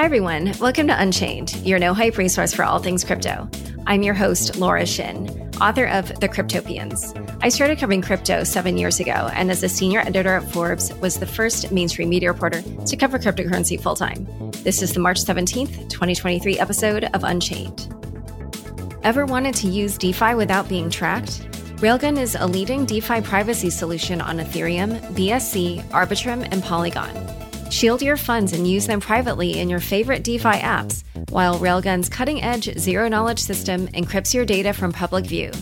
Hi, everyone. Welcome to Unchained, your no hype resource for all things crypto. I'm your host, Laura Shin, author of The Cryptopians. I started covering crypto seven years ago, and as a senior editor at Forbes, was the first mainstream media reporter to cover cryptocurrency full time. This is the March 17th, 2023 episode of Unchained. Ever wanted to use DeFi without being tracked? Railgun is a leading DeFi privacy solution on Ethereum, BSC, Arbitrum, and Polygon. Shield your funds and use them privately in your favorite DeFi apps, while Railgun's cutting edge zero knowledge system encrypts your data from public view.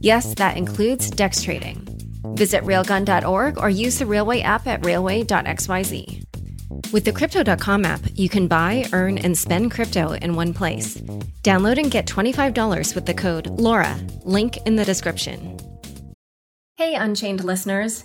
Yes, that includes DEX trading. Visit railgun.org or use the Railway app at railway.xyz. With the Crypto.com app, you can buy, earn, and spend crypto in one place. Download and get $25 with the code LAURA, link in the description. Hey, Unchained listeners.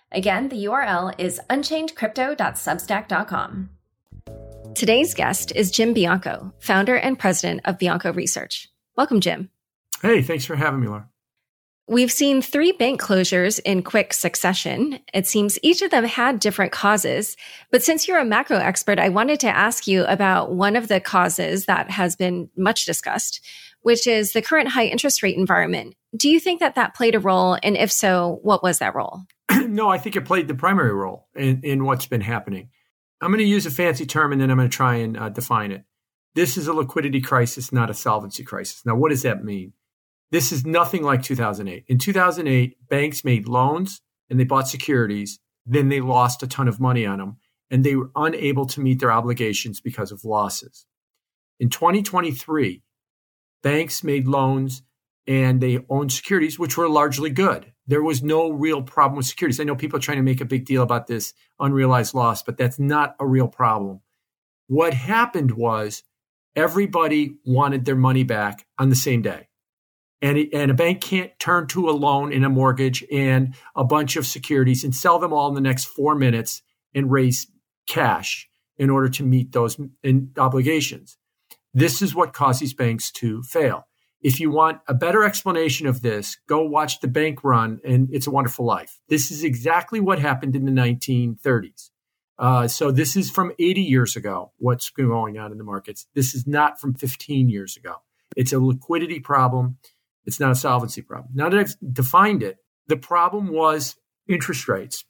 Again, the URL is unchainedcrypto.substack.com. Today's guest is Jim Bianco, founder and president of Bianco Research. Welcome, Jim. Hey, thanks for having me, Laura. We've seen three bank closures in quick succession. It seems each of them had different causes. But since you're a macro expert, I wanted to ask you about one of the causes that has been much discussed, which is the current high interest rate environment. Do you think that that played a role? And if so, what was that role? No, I think it played the primary role in, in what's been happening. I'm going to use a fancy term and then I'm going to try and uh, define it. This is a liquidity crisis, not a solvency crisis. Now, what does that mean? This is nothing like 2008. In 2008, banks made loans and they bought securities. Then they lost a ton of money on them and they were unable to meet their obligations because of losses. In 2023, banks made loans and they owned securities, which were largely good. There was no real problem with securities. I know people are trying to make a big deal about this unrealized loss, but that's not a real problem. What happened was everybody wanted their money back on the same day and, it, and a bank can't turn to a loan and a mortgage and a bunch of securities and sell them all in the next four minutes and raise cash in order to meet those obligations. This is what causes banks to fail. If you want a better explanation of this, go watch the bank run and It's a Wonderful Life. This is exactly what happened in the 1930s. Uh, so this is from 80 years ago, what's going on in the markets. This is not from 15 years ago. It's a liquidity problem. It's not a solvency problem. Now that I've defined it, the problem was interest rates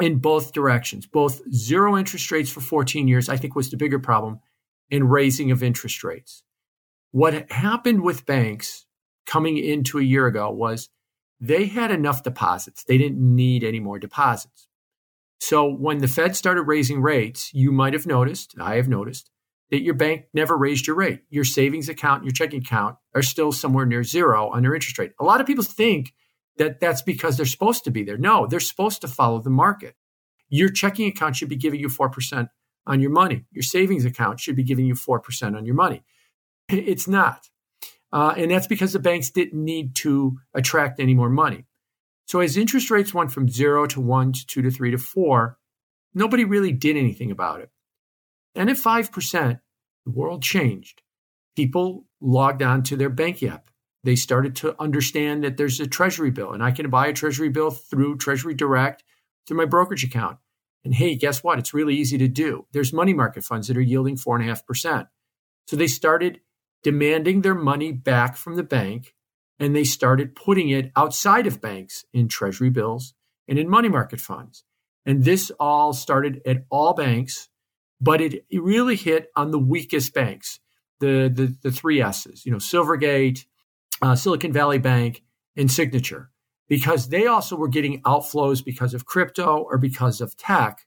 in both directions. Both zero interest rates for 14 years, I think, was the bigger problem, and raising of interest rates. What happened with banks coming into a year ago was they had enough deposits. They didn't need any more deposits. So when the Fed started raising rates, you might have noticed, I have noticed, that your bank never raised your rate. Your savings account, your checking account are still somewhere near zero on their interest rate. A lot of people think that that's because they're supposed to be there. No, they're supposed to follow the market. Your checking account should be giving you 4% on your money. Your savings account should be giving you 4% on your money. It's not. Uh, and that's because the banks didn't need to attract any more money. So as interest rates went from zero to one to two to three to four, nobody really did anything about it. And at 5%, the world changed. People logged on to their bank app. They started to understand that there's a treasury bill and I can buy a treasury bill through Treasury Direct through my brokerage account. And hey, guess what? It's really easy to do. There's money market funds that are yielding 4.5%. So they started demanding their money back from the bank and they started putting it outside of banks in treasury bills and in money market funds. And this all started at all banks but it, it really hit on the weakest banks, the, the, the three S's, you know, Silvergate, uh, Silicon Valley Bank, and Signature, because they also were getting outflows because of crypto or because of tech.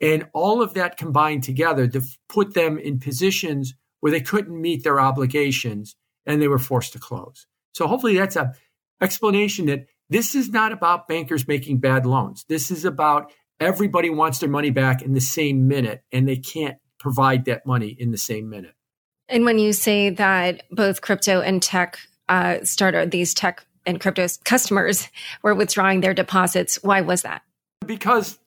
And all of that combined together to put them in positions where they couldn't meet their obligations and they were forced to close. So hopefully that's a explanation that this is not about bankers making bad loans. This is about everybody wants their money back in the same minute and they can't provide that money in the same minute. And when you say that both crypto and tech uh, started, these tech and crypto customers were withdrawing their deposits, why was that? Because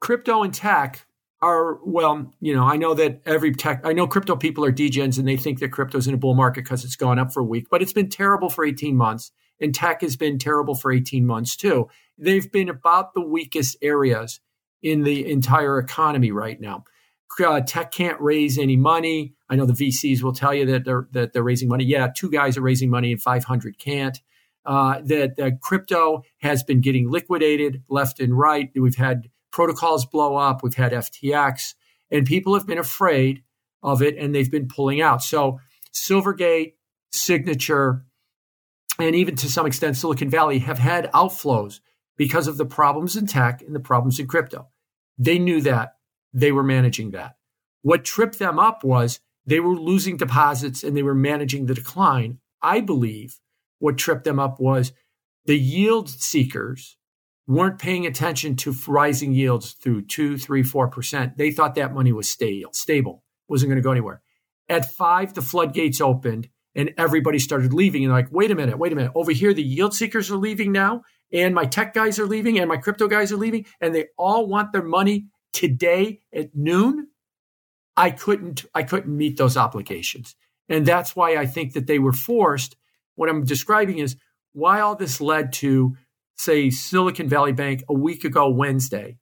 crypto and tech are, well, you know, I know that every tech, I know crypto people are degens and they think that crypto's in a bull market because it's gone up for a week, but it's been terrible for 18 months. And tech has been terrible for 18 months too. They've been about the weakest areas in the entire economy right now. Uh, tech can't raise any money. I know the VCs will tell you that they're that they're raising money. Yeah, two guys are raising money and 500 can't. Uh, that uh, crypto has been getting liquidated left and right. We've had protocols blow up. We've had FTX, and people have been afraid of it, and they've been pulling out. So Silvergate, Signature, and even to some extent Silicon Valley have had outflows because of the problems in tech and the problems in crypto. They knew that. They were managing that. What tripped them up was they were losing deposits and they were managing the decline. I believe what tripped them up was the yield seekers weren't paying attention to rising yields through two, three, four percent. They thought that money was stable, stable, wasn't going to go anywhere. At five, the floodgates opened and everybody started leaving. And like, wait a minute, wait a minute. Over here, the yield seekers are leaving now, and my tech guys are leaving, and my crypto guys are leaving, and they all want their money today at noon. I couldn't, I couldn't meet those obligations. And that's why I think that they were forced. What I'm describing is why all this led to say Silicon Valley Bank a week ago Wednesday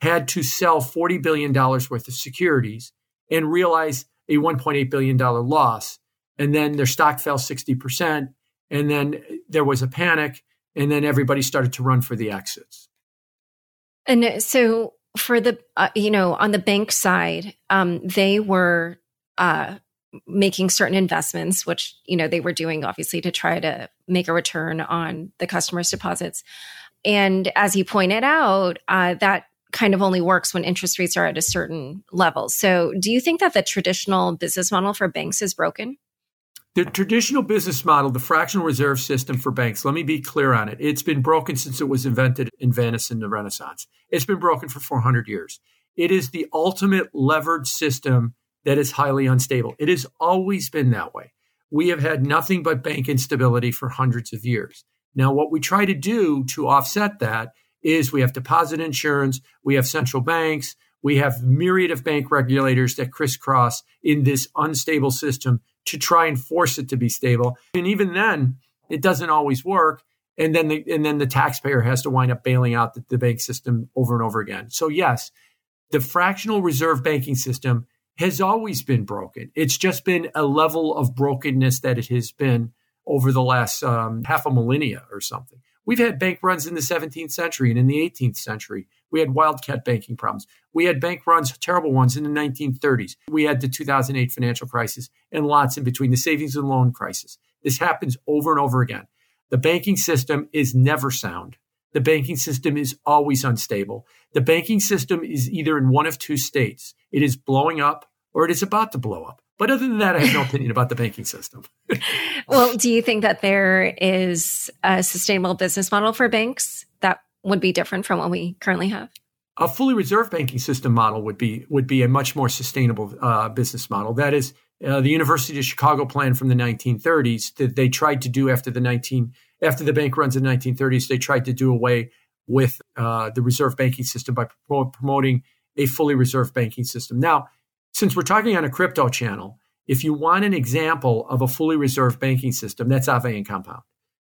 had to sell $40 billion worth of securities and realize a $1.8 billion loss. And then their stock fell 60%. And then there was a panic. And then everybody started to run for the exits. And so, for the, uh, you know, on the bank side, um, they were uh, making certain investments, which, you know, they were doing obviously to try to make a return on the customer's deposits. And as you pointed out, uh, that kind of only works when interest rates are at a certain level. So, do you think that the traditional business model for banks is broken? The traditional business model, the fractional reserve system for banks, let me be clear on it. It's been broken since it was invented in Venice in the Renaissance. It's been broken for 400 years. It is the ultimate levered system that is highly unstable. It has always been that way. We have had nothing but bank instability for hundreds of years. Now, what we try to do to offset that is we have deposit insurance, we have central banks, we have myriad of bank regulators that crisscross in this unstable system to try and force it to be stable. And even then, it doesn't always work. And then the, and then the taxpayer has to wind up bailing out the, the bank system over and over again. So yes, the fractional reserve banking system has always been broken. It's just been a level of brokenness that it has been over the last um, half a millennia or something. We've had bank runs in the 17th century and in the 18th century. We had wildcat banking problems. We had bank runs, terrible ones, in the 1930s. We had the 2008 financial crisis and lots in between, the savings and loan crisis. This happens over and over again. The banking system is never sound. The banking system is always unstable. The banking system is either in one of two states. It is blowing up or it is about to blow up. But other than that, I have no opinion about the banking system. well, do you think that there is a sustainable business model for banks that would be different from what we currently have? A fully reserve banking system model would be would be a much more sustainable uh, business model. That is uh, the University of Chicago plan from the 1930s that they tried to do after the 19 after the bank runs in the 1930s. They tried to do away with uh, the reserve banking system by promoting a fully reserve banking system. Now, since we're talking on a crypto channel, if you want an example of a fully reserved banking system, that's Aave and Compound.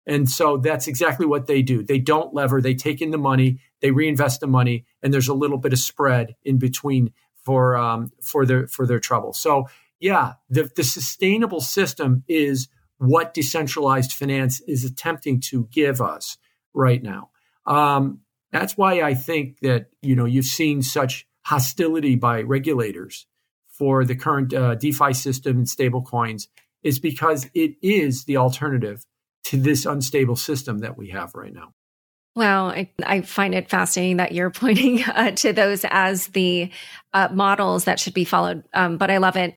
And so that's exactly what they do. They don't lever, they take in the money, they reinvest the money, and there's a little bit of spread in between for um, for their for their trouble. So yeah, the, the sustainable system is what decentralized finance is attempting to give us right now. Um, that's why I think that you know you've seen such hostility by regulators for the current uh, DeFi system and stablecoins is because it is the alternative to this unstable system that we have right now. Well, I, I find it fascinating that you're pointing uh, to those as the uh, models that should be followed. Um, but I love it.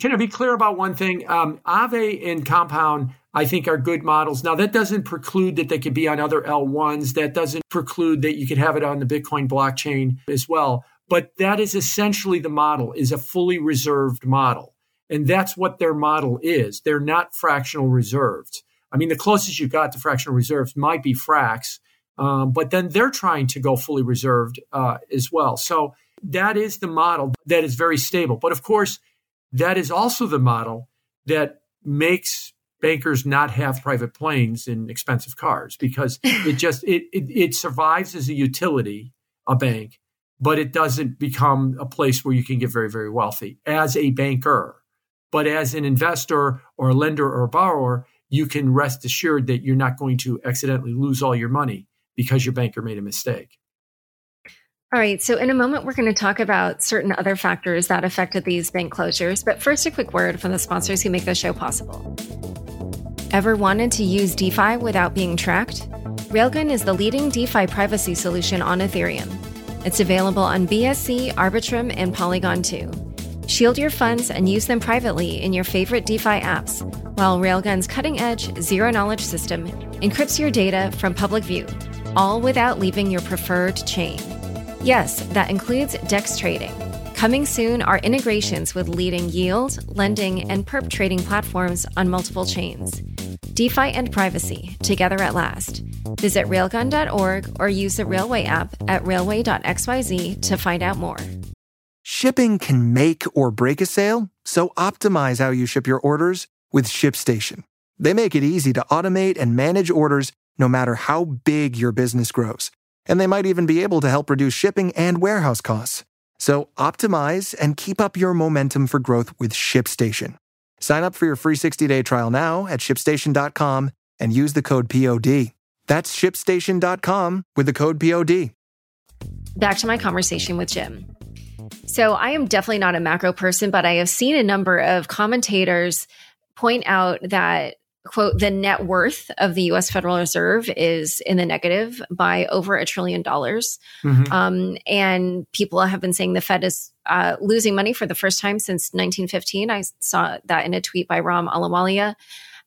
Can I be clear about one thing? Um, Aave and Compound, I think, are good models. Now, that doesn't preclude that they could be on other L1s. That doesn't preclude that you could have it on the Bitcoin blockchain as well. But that is essentially the model, is a fully reserved model. And that's what their model is. They're not fractional reserved. I mean, the closest you got to fractional reserves might be Frax, um, but then they're trying to go fully reserved uh, as well. So that is the model that is very stable. But of course, that is also the model that makes bankers not have private planes and expensive cars because it just it, it, it survives as a utility, a bank, but it doesn't become a place where you can get very very wealthy as a banker. But as an investor or a lender or a borrower, you can rest assured that you're not going to accidentally lose all your money because your banker made a mistake. All right. So, in a moment, we're going to talk about certain other factors that affected these bank closures. But first, a quick word from the sponsors who make this show possible. Ever wanted to use DeFi without being tracked? Railgun is the leading DeFi privacy solution on Ethereum. It's available on BSC, Arbitrum, and Polygon 2. Shield your funds and use them privately in your favorite DeFi apps, while Railgun's cutting edge, zero knowledge system encrypts your data from public view, all without leaving your preferred chain. Yes, that includes DEX trading. Coming soon are integrations with leading yield, lending, and perp trading platforms on multiple chains. DeFi and privacy, together at last. Visit railgun.org or use the Railway app at railway.xyz to find out more. Shipping can make or break a sale, so optimize how you ship your orders with ShipStation. They make it easy to automate and manage orders no matter how big your business grows. And they might even be able to help reduce shipping and warehouse costs. So optimize and keep up your momentum for growth with ShipStation. Sign up for your free 60-day trial now at shipstation.com and use the code POD. That's shipstation.com with the code POD. Back to my conversation with Jim. So I am definitely not a macro person, but I have seen a number of commentators point out that quote the net worth of the U.S. Federal Reserve is in the negative by over a trillion dollars, mm-hmm. um, and people have been saying the Fed is uh, losing money for the first time since 1915. I saw that in a tweet by Ram Ahluwalia.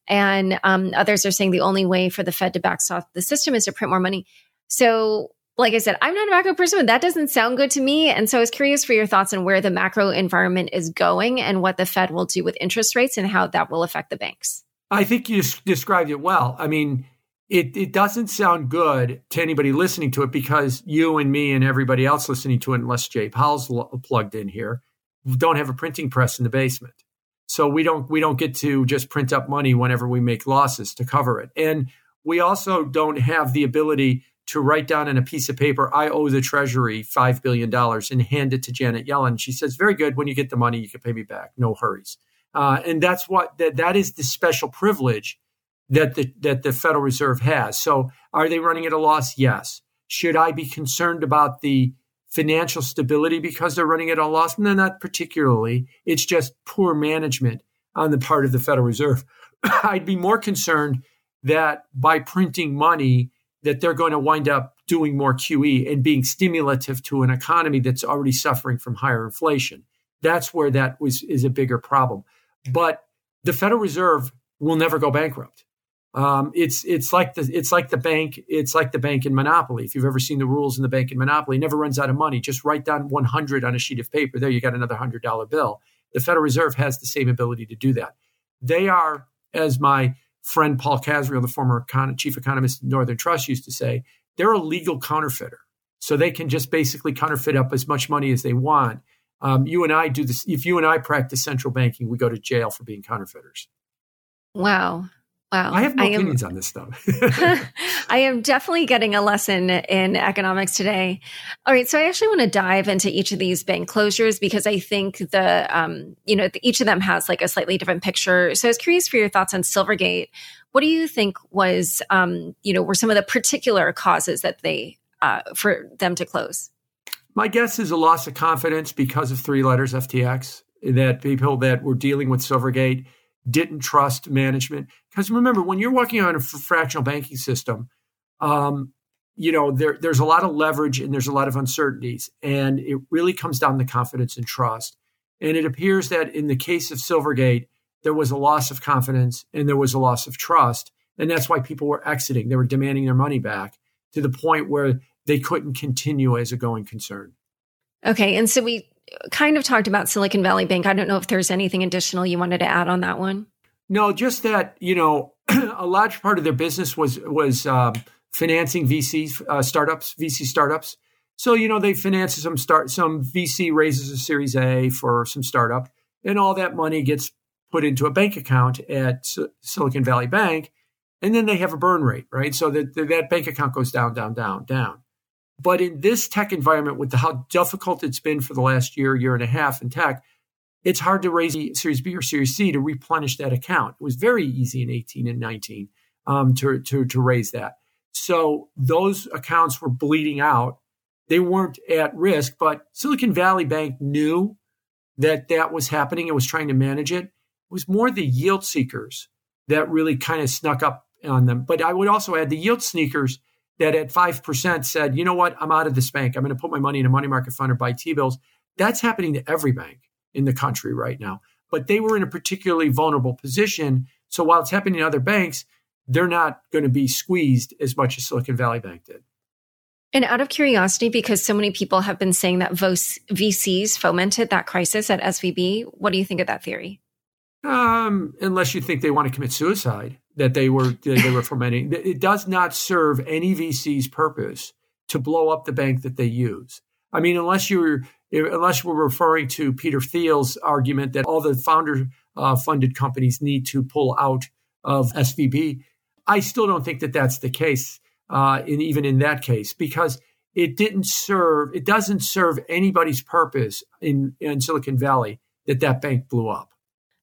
And um, others are saying the only way for the Fed to backstop the system is to print more money. So like I said, I'm not a macro person, but that doesn't sound good to me. And so I was curious for your thoughts on where the macro environment is going and what the Fed will do with interest rates and how that will affect the banks. I think you described it well. I mean, it, it doesn't sound good to anybody listening to it because you and me and everybody else listening to it, unless Jay Powell's plugged in here, don't have a printing press in the basement. So we don't we don't get to just print up money whenever we make losses to cover it. And we also don't have the ability to write down on a piece of paper, I owe the Treasury $5 billion and hand it to Janet Yellen. She says, very good. When you get the money, you can pay me back. No hurries. Uh, and that's what, that, that is the special privilege that the, that the Federal Reserve has. So are they running at a loss? Yes. Should I be concerned about the financial stability because they're running at a loss? No, not particularly. It's just poor management on the part of the Federal Reserve. I'd be more concerned that by printing money, that they're going to wind up doing more QE and being stimulative to an economy that's already suffering from higher inflation. That's where that was is a bigger problem. But the Federal Reserve will never go bankrupt. Um, it's it's like the it's like the bank it's like the bank in Monopoly. If you've ever seen the rules in the bank in Monopoly, never runs out of money. Just write down 100 on a sheet of paper. There, you got another hundred dollar bill. The Federal Reserve has the same ability to do that. They are, as my friend Paul Kasriel, the former econ- chief economist at Northern Trust, used to say, they're a legal counterfeiter. So they can just basically counterfeit up as much money as they want. Um, you and I do this. If you and I practice central banking, we go to jail for being counterfeiters. Wow. Wow. I have no I opinions am, on this stuff. I am definitely getting a lesson in economics today. All right. So I actually want to dive into each of these bank closures because I think the, um, you know, each of them has like a slightly different picture. So I was curious for your thoughts on Silvergate. What do you think was, um, you know, were some of the particular causes that they, uh, for them to close? My guess is a loss of confidence because of three letters FTX, that people that were dealing with Silvergate didn't trust management. Because remember, when you're working on a fractional banking system, um, you know there, there's a lot of leverage and there's a lot of uncertainties, and it really comes down to confidence and trust. And it appears that in the case of Silvergate, there was a loss of confidence and there was a loss of trust, and that's why people were exiting. They were demanding their money back to the point where they couldn't continue as a going concern. Okay, and so we kind of talked about Silicon Valley Bank. I don't know if there's anything additional you wanted to add on that one. No, just that you know, a large part of their business was was um, financing VC uh, startups, VC startups. So you know, they finance some start some VC raises a Series A for some startup, and all that money gets put into a bank account at S- Silicon Valley Bank, and then they have a burn rate, right? So that that bank account goes down, down, down, down. But in this tech environment, with how difficult it's been for the last year, year and a half in tech, it's hard to raise Series B or Series C to replenish that account. It was very easy in 18 and 19 um, to, to, to raise that. So those accounts were bleeding out. They weren't at risk, but Silicon Valley Bank knew that that was happening and was trying to manage it. It was more the yield seekers that really kind of snuck up on them. But I would also add the yield sneakers that at 5% said, you know what, I'm out of this bank. I'm going to put my money in a money market fund or buy T bills. That's happening to every bank in the country right now. But they were in a particularly vulnerable position. So while it's happening in other banks, they're not going to be squeezed as much as Silicon Valley Bank did. And out of curiosity, because so many people have been saying that VCs fomented that crisis at SVB, what do you think of that theory? Um, unless you think they want to commit suicide, that they were they were fomenting. It does not serve any VC's purpose to blow up the bank that they use. I mean, unless you're unless we're referring to Peter Thiel's argument that all the founder uh, funded companies need to pull out of SVB, I still don't think that that's the case. Uh, in even in that case, because it didn't serve, it doesn't serve anybody's purpose in, in Silicon Valley that that bank blew up.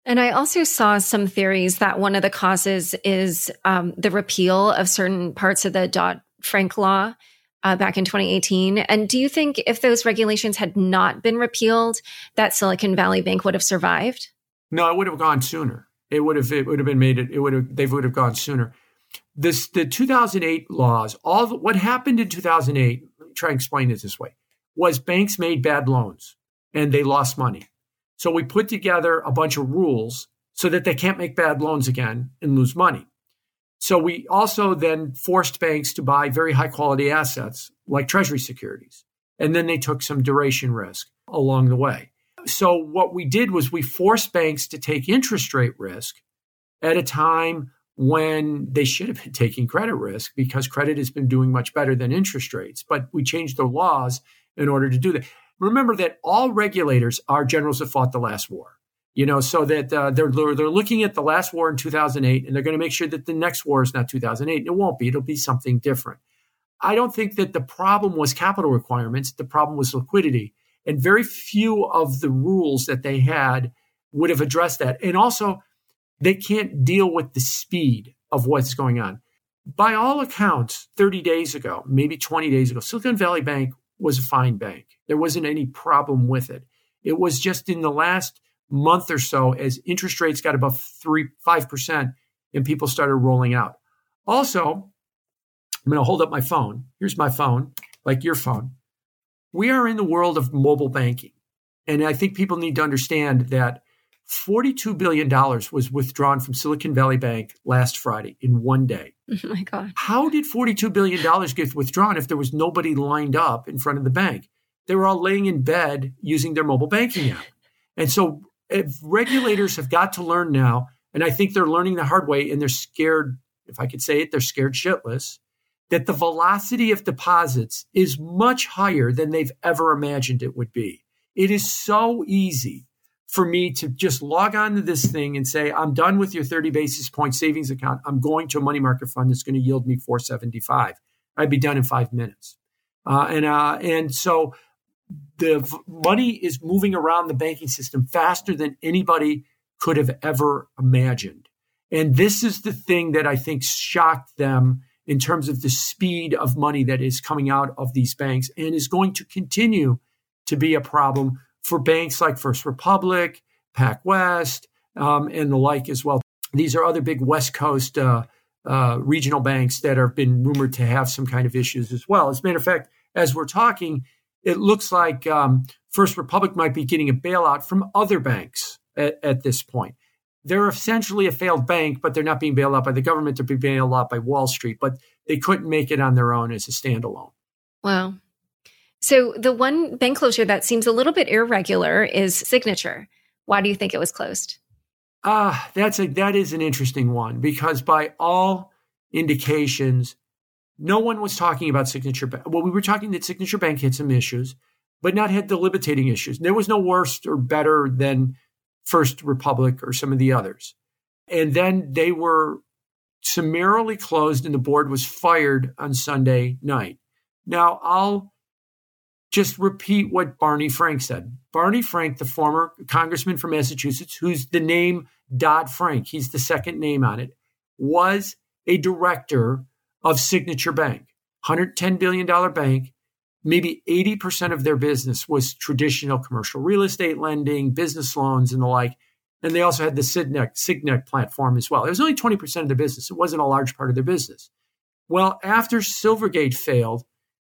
And I also saw some theories that one of the causes is um, the repeal of certain parts of the Dodd Frank law uh, back in 2018. And do you think if those regulations had not been repealed, that Silicon Valley Bank would have survived? No, it would have gone sooner. It would have. It would have been made. It, would have. They would have gone sooner. This the 2008 laws. All the, what happened in 2008. Try and explain it this way: was banks made bad loans and they lost money. So we put together a bunch of rules so that they can't make bad loans again and lose money. So we also then forced banks to buy very high quality assets like treasury securities. And then they took some duration risk along the way. So what we did was we forced banks to take interest rate risk at a time when they should have been taking credit risk because credit has been doing much better than interest rates. But we changed the laws in order to do that. Remember that all regulators are generals that fought the last war you know, so that uh, they're they're looking at the last war in 2008, and they're going to make sure that the next war is not 2008. It won't be; it'll be something different. I don't think that the problem was capital requirements. The problem was liquidity, and very few of the rules that they had would have addressed that. And also, they can't deal with the speed of what's going on. By all accounts, 30 days ago, maybe 20 days ago, Silicon Valley Bank was a fine bank. There wasn't any problem with it. It was just in the last month or so as interest rates got above three, 5% and people started rolling out. Also, I'm going to hold up my phone. Here's my phone, like your phone. We are in the world of mobile banking. And I think people need to understand that $42 billion was withdrawn from Silicon Valley Bank last Friday in one day. Oh my God. How did $42 billion get withdrawn if there was nobody lined up in front of the bank? They were all laying in bed using their mobile banking app. And so if regulators have got to learn now, and I think they're learning the hard way, and they're scared. If I could say it, they're scared shitless. That the velocity of deposits is much higher than they've ever imagined it would be. It is so easy for me to just log on to this thing and say, I'm done with your 30 basis point savings account. I'm going to a money market fund that's going to yield me 475. I'd be done in five minutes. Uh, and, uh, and so the money is moving around the banking system faster than anybody could have ever imagined. And this is the thing that I think shocked them in terms of the speed of money that is coming out of these banks and is going to continue to be a problem for banks like First Republic, PacWest, um, and the like as well. These are other big West Coast uh, uh, regional banks that have been rumored to have some kind of issues as well. As a matter of fact, as we're talking, it looks like um, First Republic might be getting a bailout from other banks at, at, this point. They're essentially a failed bank, but they're not being bailed out by the government. They're being bailed out by Wall Street, but they couldn't make it on their own as a standalone. Wow. So the one bank closure that seems a little bit irregular is Signature. Why do you think it was closed? Ah, that's a that is an interesting one because by all indications, no one was talking about Signature Bank. Well, we were talking that Signature Bank had some issues, but not had debilitating issues. There was no worse or better than First Republic or some of the others. And then they were summarily closed and the board was fired on Sunday night. Now, I'll just repeat what Barney Frank said. Barney Frank, the former congressman from Massachusetts, who's the name Dodd Frank, he's the second name on it, was a director of Signature Bank, $110 billion bank. Maybe 80% of their business was traditional commercial real estate lending, business loans, and the like. And they also had the Signet, Signet platform as well. It was only 20% of their business. It wasn't a large part of their business. Well, after Silvergate failed,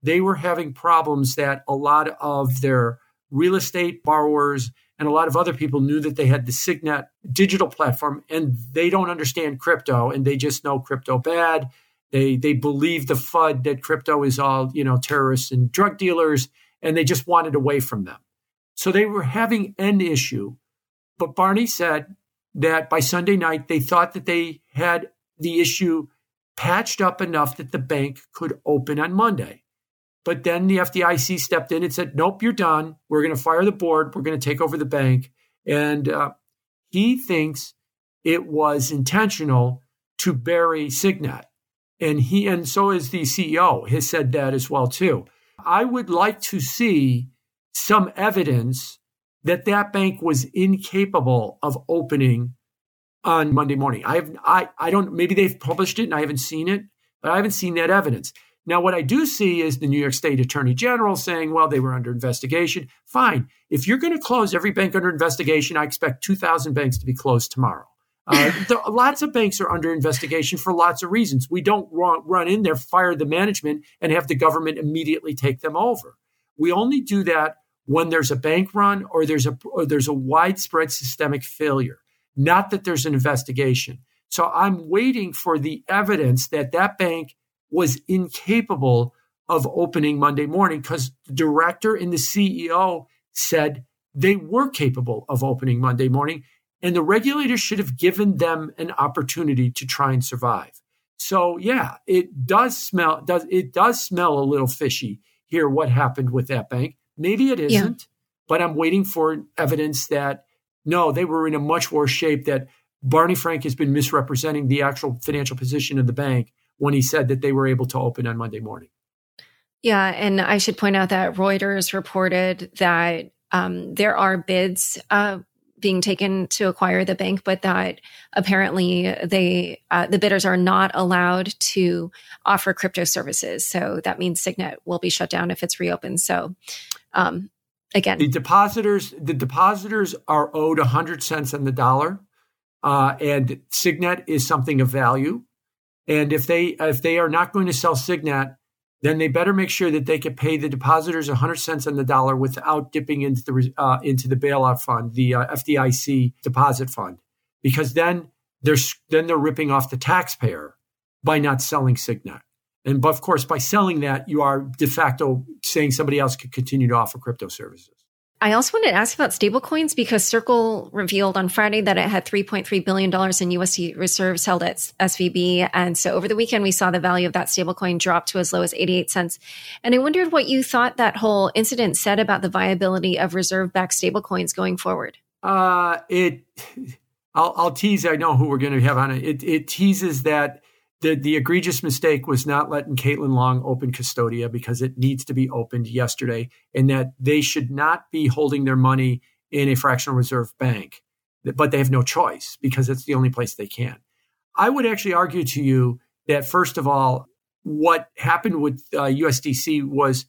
they were having problems that a lot of their real estate borrowers and a lot of other people knew that they had the Signet digital platform and they don't understand crypto and they just know crypto bad. They they believe the FUD that crypto is all, you know, terrorists and drug dealers and they just wanted away from them. So they were having an issue. But Barney said that by Sunday night they thought that they had the issue patched up enough that the bank could open on Monday. But then the FDIC stepped in and said, nope, you're done. We're going to fire the board. We're going to take over the bank. And uh, he thinks it was intentional to bury Signet. And he, and so is the CEO, has said that as well, too. I would like to see some evidence that that bank was incapable of opening on Monday morning. I have, I, I don't, maybe they've published it and I haven't seen it, but I haven't seen that evidence. Now, what I do see is the New York State Attorney General saying, well, they were under investigation. Fine. If you're going to close every bank under investigation, I expect 2,000 banks to be closed tomorrow. Uh, the, lots of banks are under investigation for lots of reasons. We don't run, run in there, fire the management, and have the government immediately take them over. We only do that when there's a bank run or there's a or there's a widespread systemic failure. Not that there's an investigation. So I'm waiting for the evidence that that bank was incapable of opening Monday morning because the director and the CEO said they were capable of opening Monday morning. And the regulators should have given them an opportunity to try and survive. So yeah, it does smell does it does smell a little fishy here what happened with that bank. Maybe it isn't, yeah. but I'm waiting for evidence that no, they were in a much worse shape that Barney Frank has been misrepresenting the actual financial position of the bank when he said that they were able to open on Monday morning. Yeah, and I should point out that Reuters reported that um, there are bids uh, being taken to acquire the bank, but that apparently they uh, the bidders are not allowed to offer crypto services. So that means Signet will be shut down if it's reopened. So um, again, the depositors the depositors are owed hundred cents on the dollar, uh, and Signet is something of value. And if they if they are not going to sell Signet, then they better make sure that they can pay the depositors 100 cents on the dollar without dipping into the uh, into the bailout fund, the uh, FDIC deposit fund, because then they're then they're ripping off the taxpayer by not selling Signet. And but of course, by selling that, you are de facto saying somebody else could continue to offer crypto services. I also wanted to ask about stablecoins because Circle revealed on Friday that it had $3.3 billion in USD reserves held at SVB. And so over the weekend, we saw the value of that stablecoin drop to as low as 88 cents. And I wondered what you thought that whole incident said about the viability of reserve backed stablecoins going forward. Uh, it, I'll, I'll tease, I know who we're going to have on it. It, it teases that the, the egregious mistake was not letting Caitlin Long open Custodia because it needs to be opened yesterday, and that they should not be holding their money in a fractional reserve bank, but they have no choice because it's the only place they can. I would actually argue to you that, first of all, what happened with uh, USDC was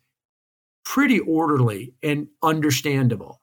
pretty orderly and understandable.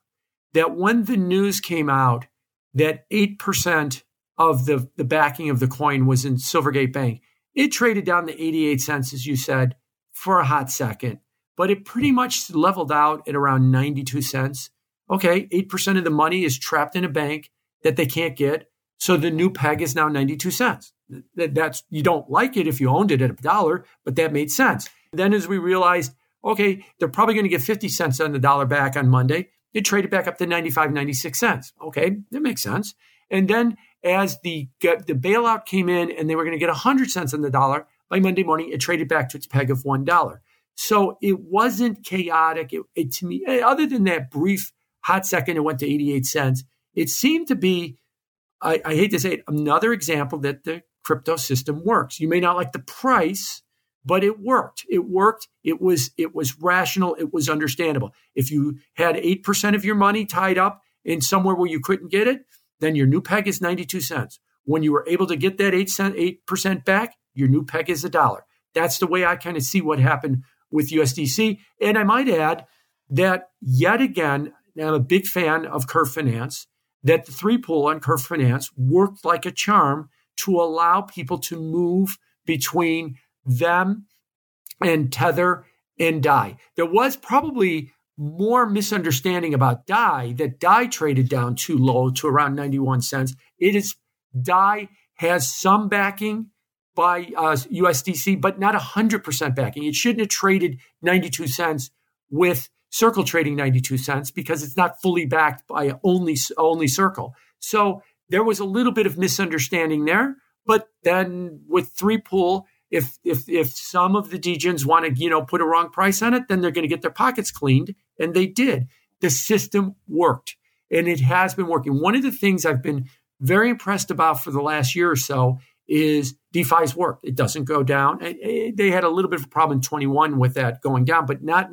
That when the news came out that 8% of the, the backing of the coin was in Silvergate Bank. It traded down to 88 cents, as you said, for a hot second, but it pretty hmm. much leveled out at around 92 cents. Okay, 8% of the money is trapped in a bank that they can't get. So the new peg is now 92 cents. That's you don't like it if you owned it at a dollar, but that made sense. Then as we realized, Okay, they're probably going to get 50 cents on the dollar back on Monday. It back up to 95, 96 cents. Okay, that makes sense. And then as the, the bailout came in and they were going to get 100 cents on the dollar, by Monday morning, it traded back to its peg of $1. So it wasn't chaotic. It, it, to me, eh, other than that brief hot second, it went to 88 cents. It seemed to be, I, I hate to say it, another example that the crypto system works. You may not like the price, but it worked. It worked. It was it was rational. It was understandable. If you had eight percent of your money tied up in somewhere where you couldn't get it, then your new peg is ninety two cents. When you were able to get that eight cent eight percent back, your new peg is a dollar. That's the way I kind of see what happened with USDC. And I might add that yet again, I'm a big fan of Curve Finance, that the three pool on Curve Finance worked like a charm to allow people to move between them and Tether and DAI. There was probably more misunderstanding about DAI that DAI traded down too low to around 91 cents. It is DAI has some backing by uh, USDC, but not 100% backing. It shouldn't have traded 92 cents with Circle trading 92 cents because it's not fully backed by only, only Circle. So there was a little bit of misunderstanding there. But then with three pool, if if if some of the degens want to you know put a wrong price on it, then they're going to get their pockets cleaned, and they did. The system worked, and it has been working. One of the things I've been very impressed about for the last year or so is DeFi's work. It doesn't go down. They had a little bit of a problem in 21 with that going down, but not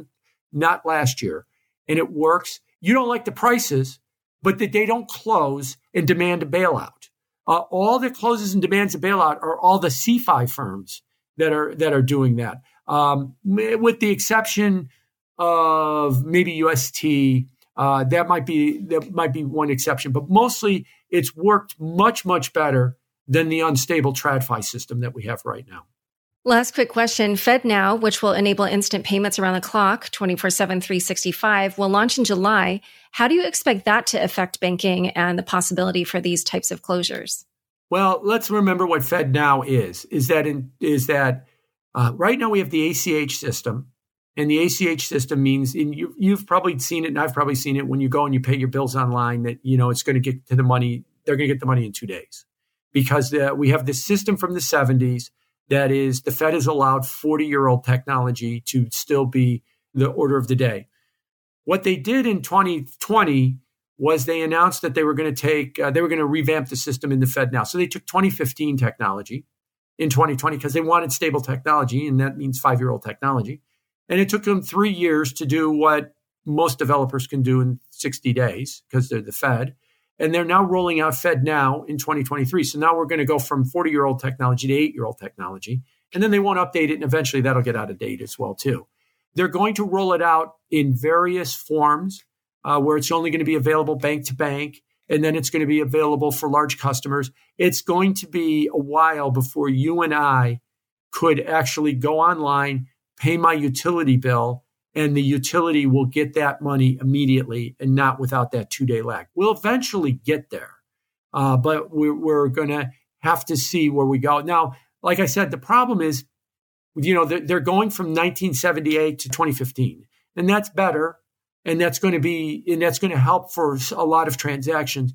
not last year. And it works. You don't like the prices, but that they don't close and demand a bailout. Uh, all that closes and demands a bailout are all the CeFi firms that are that are doing that, um, with the exception of maybe UST. Uh, that might be that might be one exception, but mostly it's worked much much better than the unstable TradFi system that we have right now. Last quick question. FedNow, which will enable instant payments around the clock, 24 7, 365, will launch in July. How do you expect that to affect banking and the possibility for these types of closures? Well, let's remember what FedNow is. Is that in, is that uh, right now we have the ACH system, and the ACH system means and you, you've probably seen it, and I've probably seen it when you go and you pay your bills online. That you know it's going to get to the money. They're going to get the money in two days because we have this system from the 70s that is the Fed has allowed 40 year old technology to still be the order of the day. What they did in 2020 was they announced that they were going to take, uh, they were going to revamp the system in the FedNow. So they took 2015 technology in 2020 because they wanted stable technology, and that means five year old technology. And it took them three years to do what most developers can do in 60 days because they're the Fed and they're now rolling out FedNow in 2023. So now we're going to go from 40 year old technology to eight year old technology. And then they won't update it, and eventually that'll get out of date as well too. They're going to roll it out in various forms, uh, where it's only going to be available bank to bank, and then it's going to be available for large customers. It's going to be a while before you and I could actually go online, pay my utility bill, and the utility will get that money immediately and not without that two day lag. We'll eventually get there, uh, but we're, we're going to have to see where we go. Now, like I said, the problem is, you know, they're, they're going from 1978 to 2015, and that's better. And that's going to be, and that's going to help for a lot of transactions.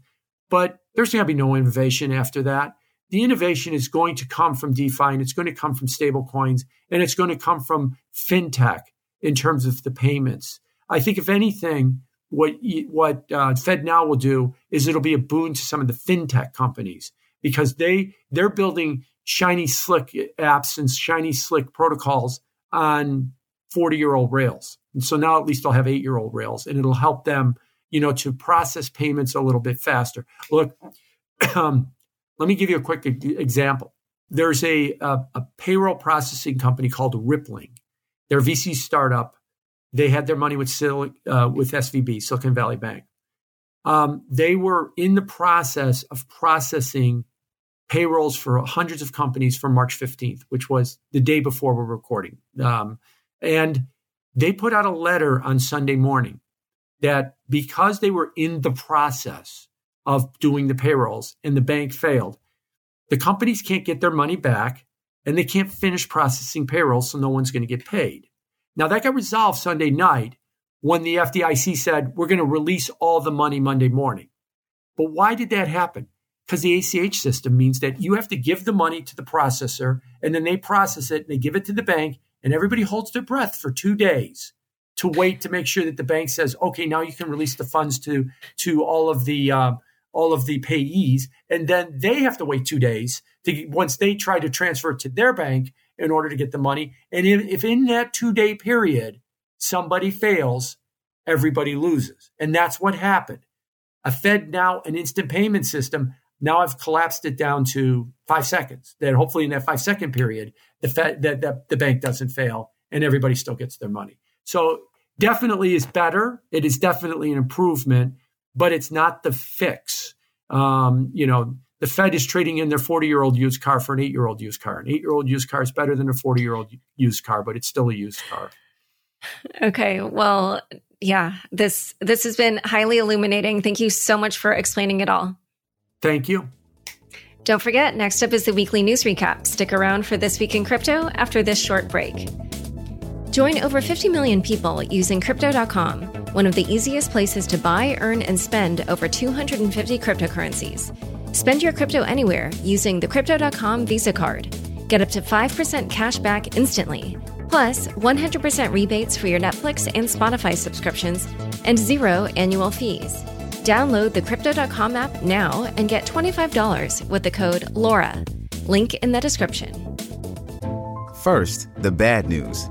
But there's going to be no innovation after that. The innovation is going to come from DeFi and it's going to come from stable coins and it's going to come from fintech in terms of the payments. I think, if anything, what what uh, FedNow will do is it'll be a boon to some of the fintech companies because they they're building shiny slick apps and shiny slick protocols on 40 year old rails. And so now at least they'll have eight year old rails and it'll help them, you know, to process payments a little bit faster. Look, um, let me give you a quick example. There's a, a, a payroll processing company called Rippling their VC startup. They had their money with Sil- uh, with SVB, Silicon Valley Bank. Um, they were in the process of processing payrolls for hundreds of companies from March 15th, which was the day before we're recording. Um, and they put out a letter on Sunday morning that because they were in the process of doing the payrolls and the bank failed, the companies can't get their money back and they can't finish processing payroll, so no one's going to get paid. Now, that got resolved Sunday night when the FDIC said, we're going to release all the money Monday morning. But why did that happen? Because the ACH system means that you have to give the money to the processor and then they process it and they give it to the bank and everybody holds their breath for two days to wait to make sure that the bank says, okay, now you can release the funds to, to all of the, uh, all of the payees. And then they have to wait two days to once they try to transfer to their bank in order to get the money. And if, if in that two day period, somebody fails, everybody loses. And that's what happened. A FedNow, an instant payment system, now I've collapsed it down to five seconds. That hopefully in that five second period, the Fed, that, that the bank doesn't fail and everybody still gets their money. So definitely is better. It is definitely an improvement, but it's not the fix. Um, you know, the Fed is trading in their 40 year old used car for an eight year old used car. An eight year old used car is better than a 40 year old used car, but it's still a used car. Okay. Well, yeah, this this has been highly illuminating. Thank you so much for explaining it all. Thank you. Don't forget, next up is the weekly news recap. Stick around for This Week in Crypto after this short break. Join over 50 million people using Crypto.com, one of the easiest places to buy, earn, and spend over 250 cryptocurrencies. Spend your crypto anywhere using the Crypto.com Visa card. Get up to 5% cash back instantly, plus 100% rebates for your Netflix and Spotify subscriptions, and zero annual fees. Download the Crypto.com app now and get $25 with the code LAURA. Link in the description. First, the bad news.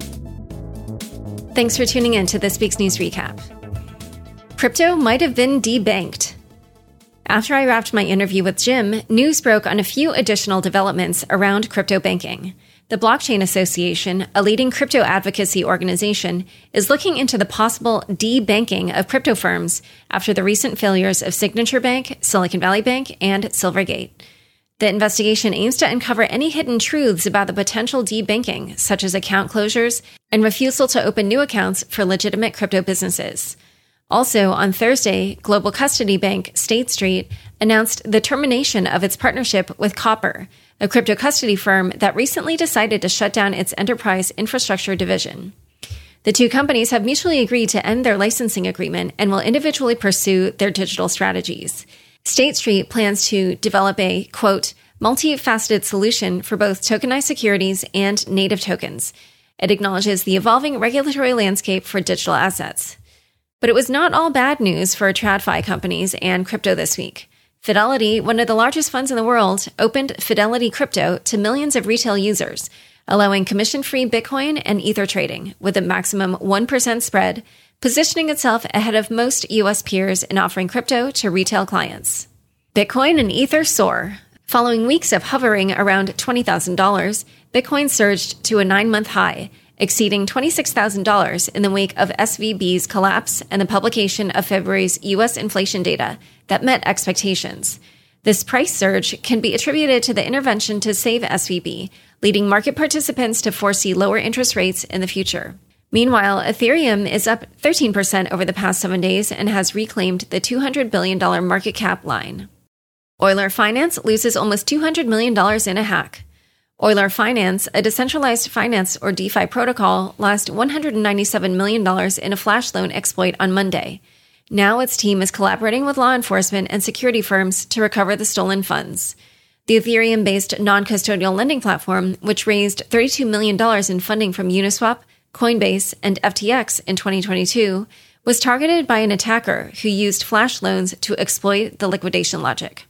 Thanks for tuning in to this week's news recap. Crypto might have been debanked. After I wrapped my interview with Jim, news broke on a few additional developments around crypto banking. The Blockchain Association, a leading crypto advocacy organization, is looking into the possible debanking of crypto firms after the recent failures of Signature Bank, Silicon Valley Bank, and Silvergate. The investigation aims to uncover any hidden truths about the potential debanking, such as account closures and refusal to open new accounts for legitimate crypto businesses. Also, on Thursday, global custody bank State Street announced the termination of its partnership with Copper, a crypto custody firm that recently decided to shut down its enterprise infrastructure division. The two companies have mutually agreed to end their licensing agreement and will individually pursue their digital strategies. State Street plans to develop a, quote, multifaceted solution for both tokenized securities and native tokens. It acknowledges the evolving regulatory landscape for digital assets. But it was not all bad news for TradFi companies and crypto this week. Fidelity, one of the largest funds in the world, opened Fidelity Crypto to millions of retail users, allowing commission free Bitcoin and Ether trading with a maximum 1% spread positioning itself ahead of most US peers in offering crypto to retail clients. Bitcoin and Ether soar. Following weeks of hovering around $20,000, Bitcoin surged to a nine month high, exceeding $26,000 in the wake of SVB's collapse and the publication of February's US inflation data that met expectations. This price surge can be attributed to the intervention to save SVB, leading market participants to foresee lower interest rates in the future. Meanwhile, Ethereum is up 13% over the past seven days and has reclaimed the $200 billion market cap line. Euler Finance loses almost $200 million in a hack. Euler Finance, a decentralized finance or DeFi protocol, lost $197 million in a flash loan exploit on Monday. Now its team is collaborating with law enforcement and security firms to recover the stolen funds. The Ethereum based non custodial lending platform, which raised $32 million in funding from Uniswap, Coinbase, and FTX in 2022 was targeted by an attacker who used flash loans to exploit the liquidation logic.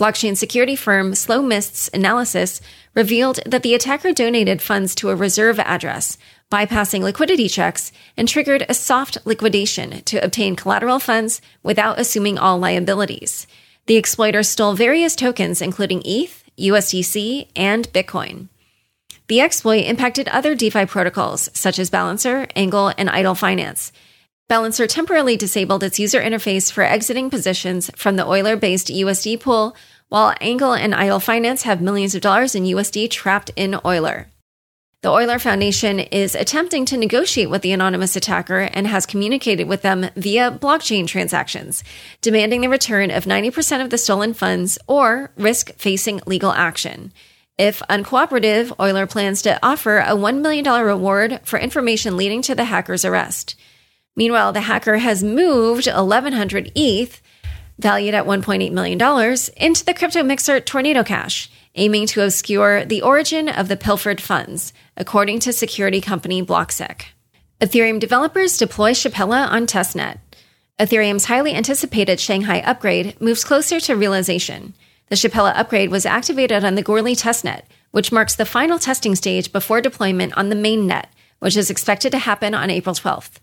Blockchain security firm SlowMist's analysis revealed that the attacker donated funds to a reserve address, bypassing liquidity checks, and triggered a soft liquidation to obtain collateral funds without assuming all liabilities. The exploiter stole various tokens, including ETH, USDC, and Bitcoin. The exploit impacted other DeFi protocols, such as Balancer, Angle, and Idle Finance. Balancer temporarily disabled its user interface for exiting positions from the Euler based USD pool, while Angle and Idle Finance have millions of dollars in USD trapped in Euler. The Euler Foundation is attempting to negotiate with the anonymous attacker and has communicated with them via blockchain transactions, demanding the return of 90% of the stolen funds or risk facing legal action. If uncooperative, Euler plans to offer a $1 million reward for information leading to the hacker's arrest. Meanwhile, the hacker has moved 1,100 ETH, valued at $1.8 million, into the crypto mixer Tornado Cash aiming to obscure the origin of the pilfered funds, according to security company Blocksec. Ethereum developers deploy Shapella on testnet. Ethereum's highly anticipated Shanghai upgrade moves closer to realization. The Shapella upgrade was activated on the Goerli testnet, which marks the final testing stage before deployment on the mainnet, which is expected to happen on April 12th.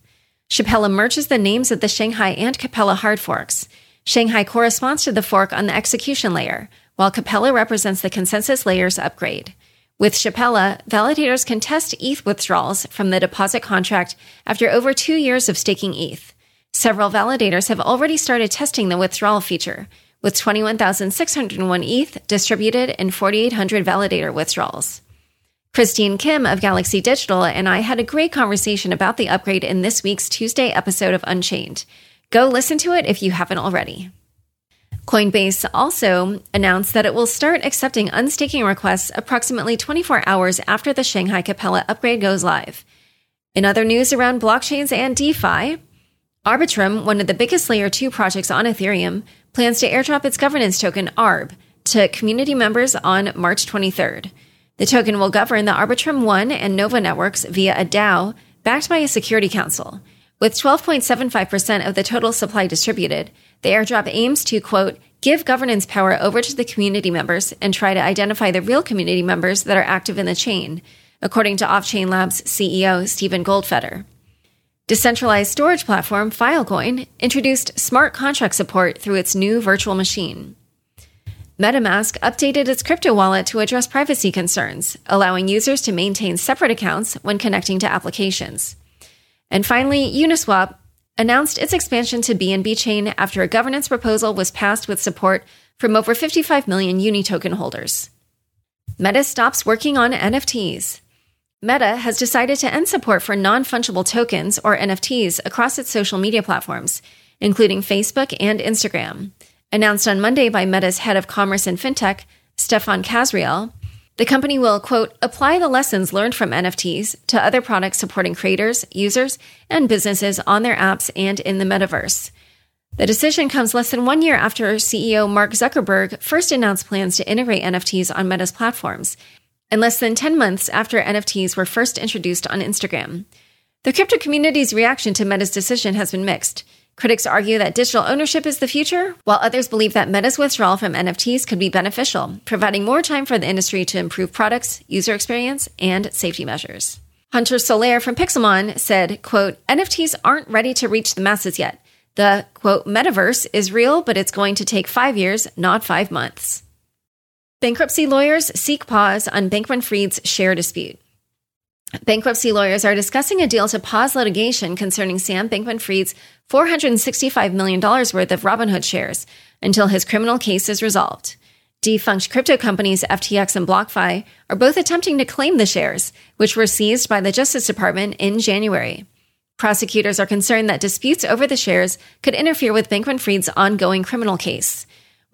Shapella merges the names of the Shanghai and Capella hard forks. Shanghai corresponds to the fork on the execution layer, while Capella represents the consensus layer's upgrade. With Shapella, validators can test ETH withdrawals from the deposit contract after over two years of staking ETH. Several validators have already started testing the withdrawal feature, with 21,601 ETH distributed in 4,800 validator withdrawals. Christine Kim of Galaxy Digital and I had a great conversation about the upgrade in this week's Tuesday episode of Unchained. Go listen to it if you haven't already. Coinbase also announced that it will start accepting unstaking requests approximately 24 hours after the Shanghai Capella upgrade goes live. In other news around blockchains and DeFi, Arbitrum, one of the biggest layer 2 projects on Ethereum, plans to airdrop its governance token ARB to community members on March 23rd. The token will govern the Arbitrum One and Nova networks via a DAO backed by a security council. With 12.75% of the total supply distributed, the airdrop aims to, quote, give governance power over to the community members and try to identify the real community members that are active in the chain, according to Offchain Labs CEO Steven Goldfeder. Decentralized storage platform Filecoin introduced smart contract support through its new virtual machine. MetaMask updated its crypto wallet to address privacy concerns, allowing users to maintain separate accounts when connecting to applications. And finally, Uniswap announced its expansion to BNB chain after a governance proposal was passed with support from over 55 million Uni token holders. Meta stops working on NFTs. Meta has decided to end support for non fungible tokens, or NFTs, across its social media platforms, including Facebook and Instagram. Announced on Monday by Meta's head of commerce and fintech, Stephane Kasriel, the company will, quote, apply the lessons learned from NFTs to other products supporting creators, users, and businesses on their apps and in the metaverse. The decision comes less than one year after CEO Mark Zuckerberg first announced plans to integrate NFTs on Meta's platforms, and less than 10 months after NFTs were first introduced on Instagram. The crypto community's reaction to Meta's decision has been mixed. Critics argue that digital ownership is the future, while others believe that Meta's withdrawal from NFTs could be beneficial, providing more time for the industry to improve products, user experience, and safety measures. Hunter Solaire from Pixelmon said, quote, NFTs aren't ready to reach the masses yet. The, quote, metaverse is real, but it's going to take five years, not five months. Bankruptcy lawyers seek pause on Bankman Fried's share dispute. Bankruptcy lawyers are discussing a deal to pause litigation concerning Sam Bankman Fried's $465 million worth of Robinhood shares until his criminal case is resolved. Defunct crypto companies FTX and BlockFi are both attempting to claim the shares, which were seized by the Justice Department in January. Prosecutors are concerned that disputes over the shares could interfere with Bankman Fried's ongoing criminal case.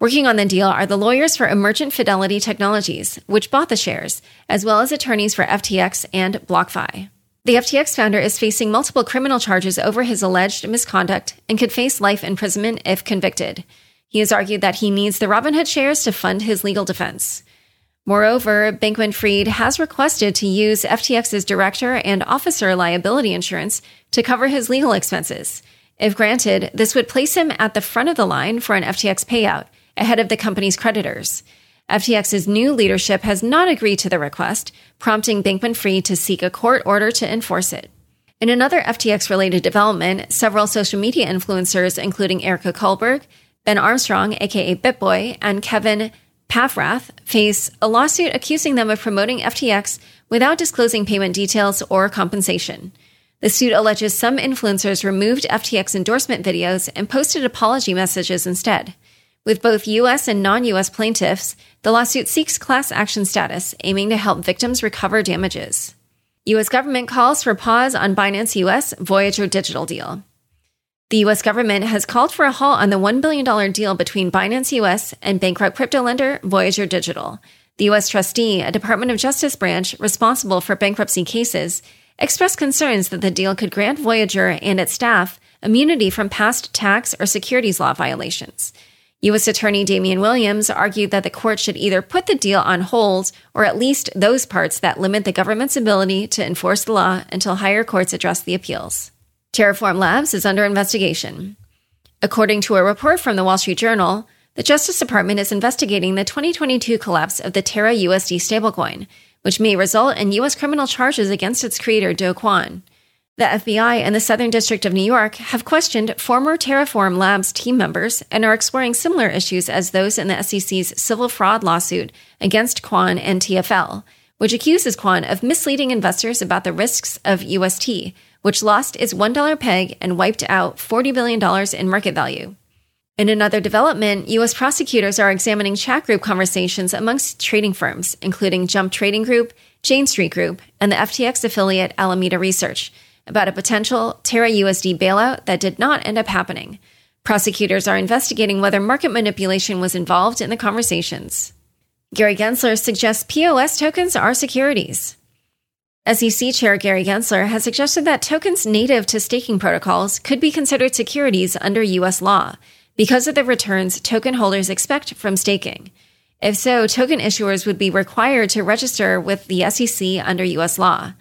Working on the deal are the lawyers for Emergent Fidelity Technologies, which bought the shares, as well as attorneys for FTX and BlockFi. The FTX founder is facing multiple criminal charges over his alleged misconduct and could face life imprisonment if convicted. He has argued that he needs the Robinhood shares to fund his legal defense. Moreover, Bankman Fried has requested to use FTX's director and officer liability insurance to cover his legal expenses. If granted, this would place him at the front of the line for an FTX payout ahead of the company's creditors. FTX's new leadership has not agreed to the request, prompting Bankman Fried to seek a court order to enforce it. In another FTX related development, several social media influencers, including Erica Kullberg, Ben Armstrong, aka BitBoy, and Kevin Paffrath, face a lawsuit accusing them of promoting FTX without disclosing payment details or compensation. The suit alleges some influencers removed FTX endorsement videos and posted apology messages instead. With both U.S. and non U.S. plaintiffs, the lawsuit seeks class action status, aiming to help victims recover damages. U.S. government calls for pause on Binance U.S. Voyager digital deal. The U.S. government has called for a halt on the $1 billion deal between Binance U.S. and bankrupt crypto lender Voyager Digital. The U.S. trustee, a Department of Justice branch responsible for bankruptcy cases, expressed concerns that the deal could grant Voyager and its staff immunity from past tax or securities law violations. U.S. Attorney Damian Williams argued that the court should either put the deal on hold or at least those parts that limit the government's ability to enforce the law until higher courts address the appeals. Terraform Labs is under investigation. According to a report from the Wall Street Journal, the Justice Department is investigating the 2022 collapse of the Terra USD stablecoin, which may result in U.S. criminal charges against its creator, Do Kwon. The FBI and the Southern District of New York have questioned former Terraform Labs team members and are exploring similar issues as those in the SEC's civil fraud lawsuit against Kwon and TFL, which accuses Kwon of misleading investors about the risks of UST, which lost its $1 peg and wiped out $40 billion in market value. In another development, U.S. prosecutors are examining chat group conversations amongst trading firms, including Jump Trading Group, Jane Street Group, and the FTX affiliate Alameda Research about a potential Terra USD bailout that did not end up happening. Prosecutors are investigating whether market manipulation was involved in the conversations. Gary Gensler suggests POS tokens are securities. SEC Chair Gary Gensler has suggested that tokens native to staking protocols could be considered securities under U.S. law because of the returns token holders expect from staking. If so, token issuers would be required to register with the SEC under U.S. law.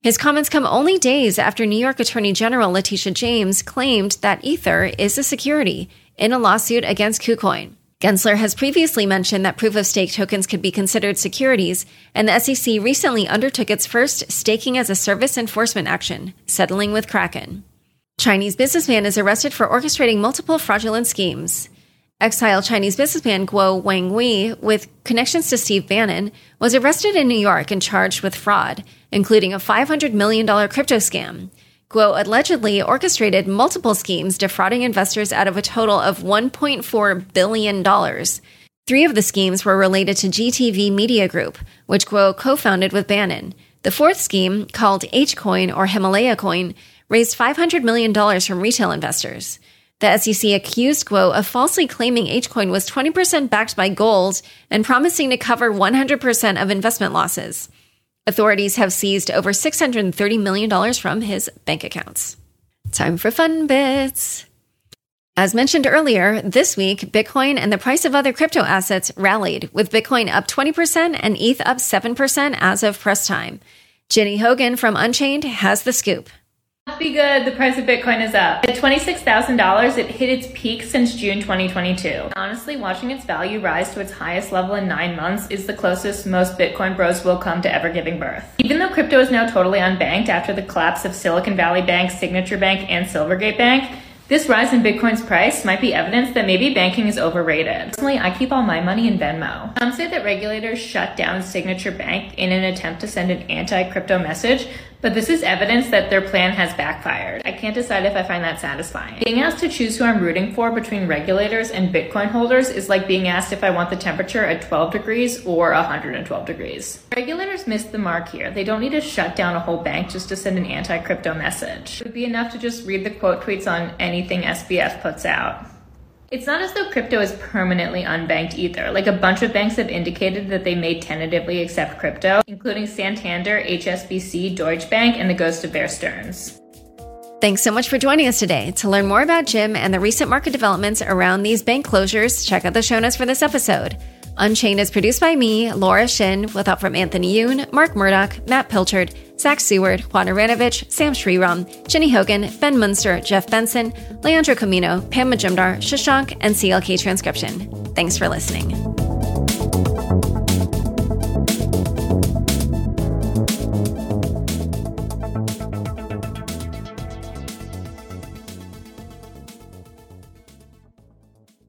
His comments come only days after New York Attorney General Letitia James claimed that Ether is a security in a lawsuit against KuCoin. Gensler has previously mentioned that proof of stake tokens could be considered securities, and the SEC recently undertook its first staking as a service enforcement action, settling with Kraken. Chinese businessman is arrested for orchestrating multiple fraudulent schemes. Exiled Chinese businessman Guo Wengui, with connections to Steve Bannon, was arrested in New York and charged with fraud, including a $500 million crypto scam. Guo allegedly orchestrated multiple schemes defrauding investors out of a total of $1.4 billion. Three of the schemes were related to GTV Media Group, which Guo co founded with Bannon. The fourth scheme, called H-Coin or Himalaya Coin, raised $500 million from retail investors. The SEC accused Guo of falsely claiming H-Coin was 20% backed by gold and promising to cover 100% of investment losses. Authorities have seized over $630 million from his bank accounts. Time for fun bits. As mentioned earlier, this week, Bitcoin and the price of other crypto assets rallied, with Bitcoin up 20% and ETH up 7% as of press time. Jenny Hogan from Unchained has the scoop. Be good. The price of Bitcoin is up. At $26,000, it hit its peak since June 2022. Honestly, watching its value rise to its highest level in nine months is the closest most Bitcoin bros will come to ever giving birth. Even though crypto is now totally unbanked after the collapse of Silicon Valley Bank, Signature Bank, and Silvergate Bank, this rise in Bitcoin's price might be evidence that maybe banking is overrated. Personally, I keep all my money in Venmo. Some say that regulators shut down Signature Bank in an attempt to send an anti-crypto message, but this is evidence that their plan has backfired. I can't decide if I find that satisfying. Being asked to choose who I'm rooting for between regulators and Bitcoin holders is like being asked if I want the temperature at 12 degrees or 112 degrees. Regulators missed the mark here. They don't need to shut down a whole bank just to send an anti crypto message. It would be enough to just read the quote tweets on anything SBF puts out. It's not as though crypto is permanently unbanked either. Like a bunch of banks have indicated that they may tentatively accept crypto, including Santander, HSBC, Deutsche Bank, and the ghost of Bear Stearns. Thanks so much for joining us today. To learn more about Jim and the recent market developments around these bank closures, check out the show notes for this episode. Unchained is produced by me, Laura Shin, with help from Anthony Yoon, Mark Murdoch, Matt Pilchard, Zach Seward, Juan Aranovich, Sam Sriram, Jenny Hogan, Ben Munster, Jeff Benson, Leandro Camino, Pam Majumdar, Shashank, and CLK Transcription. Thanks for listening.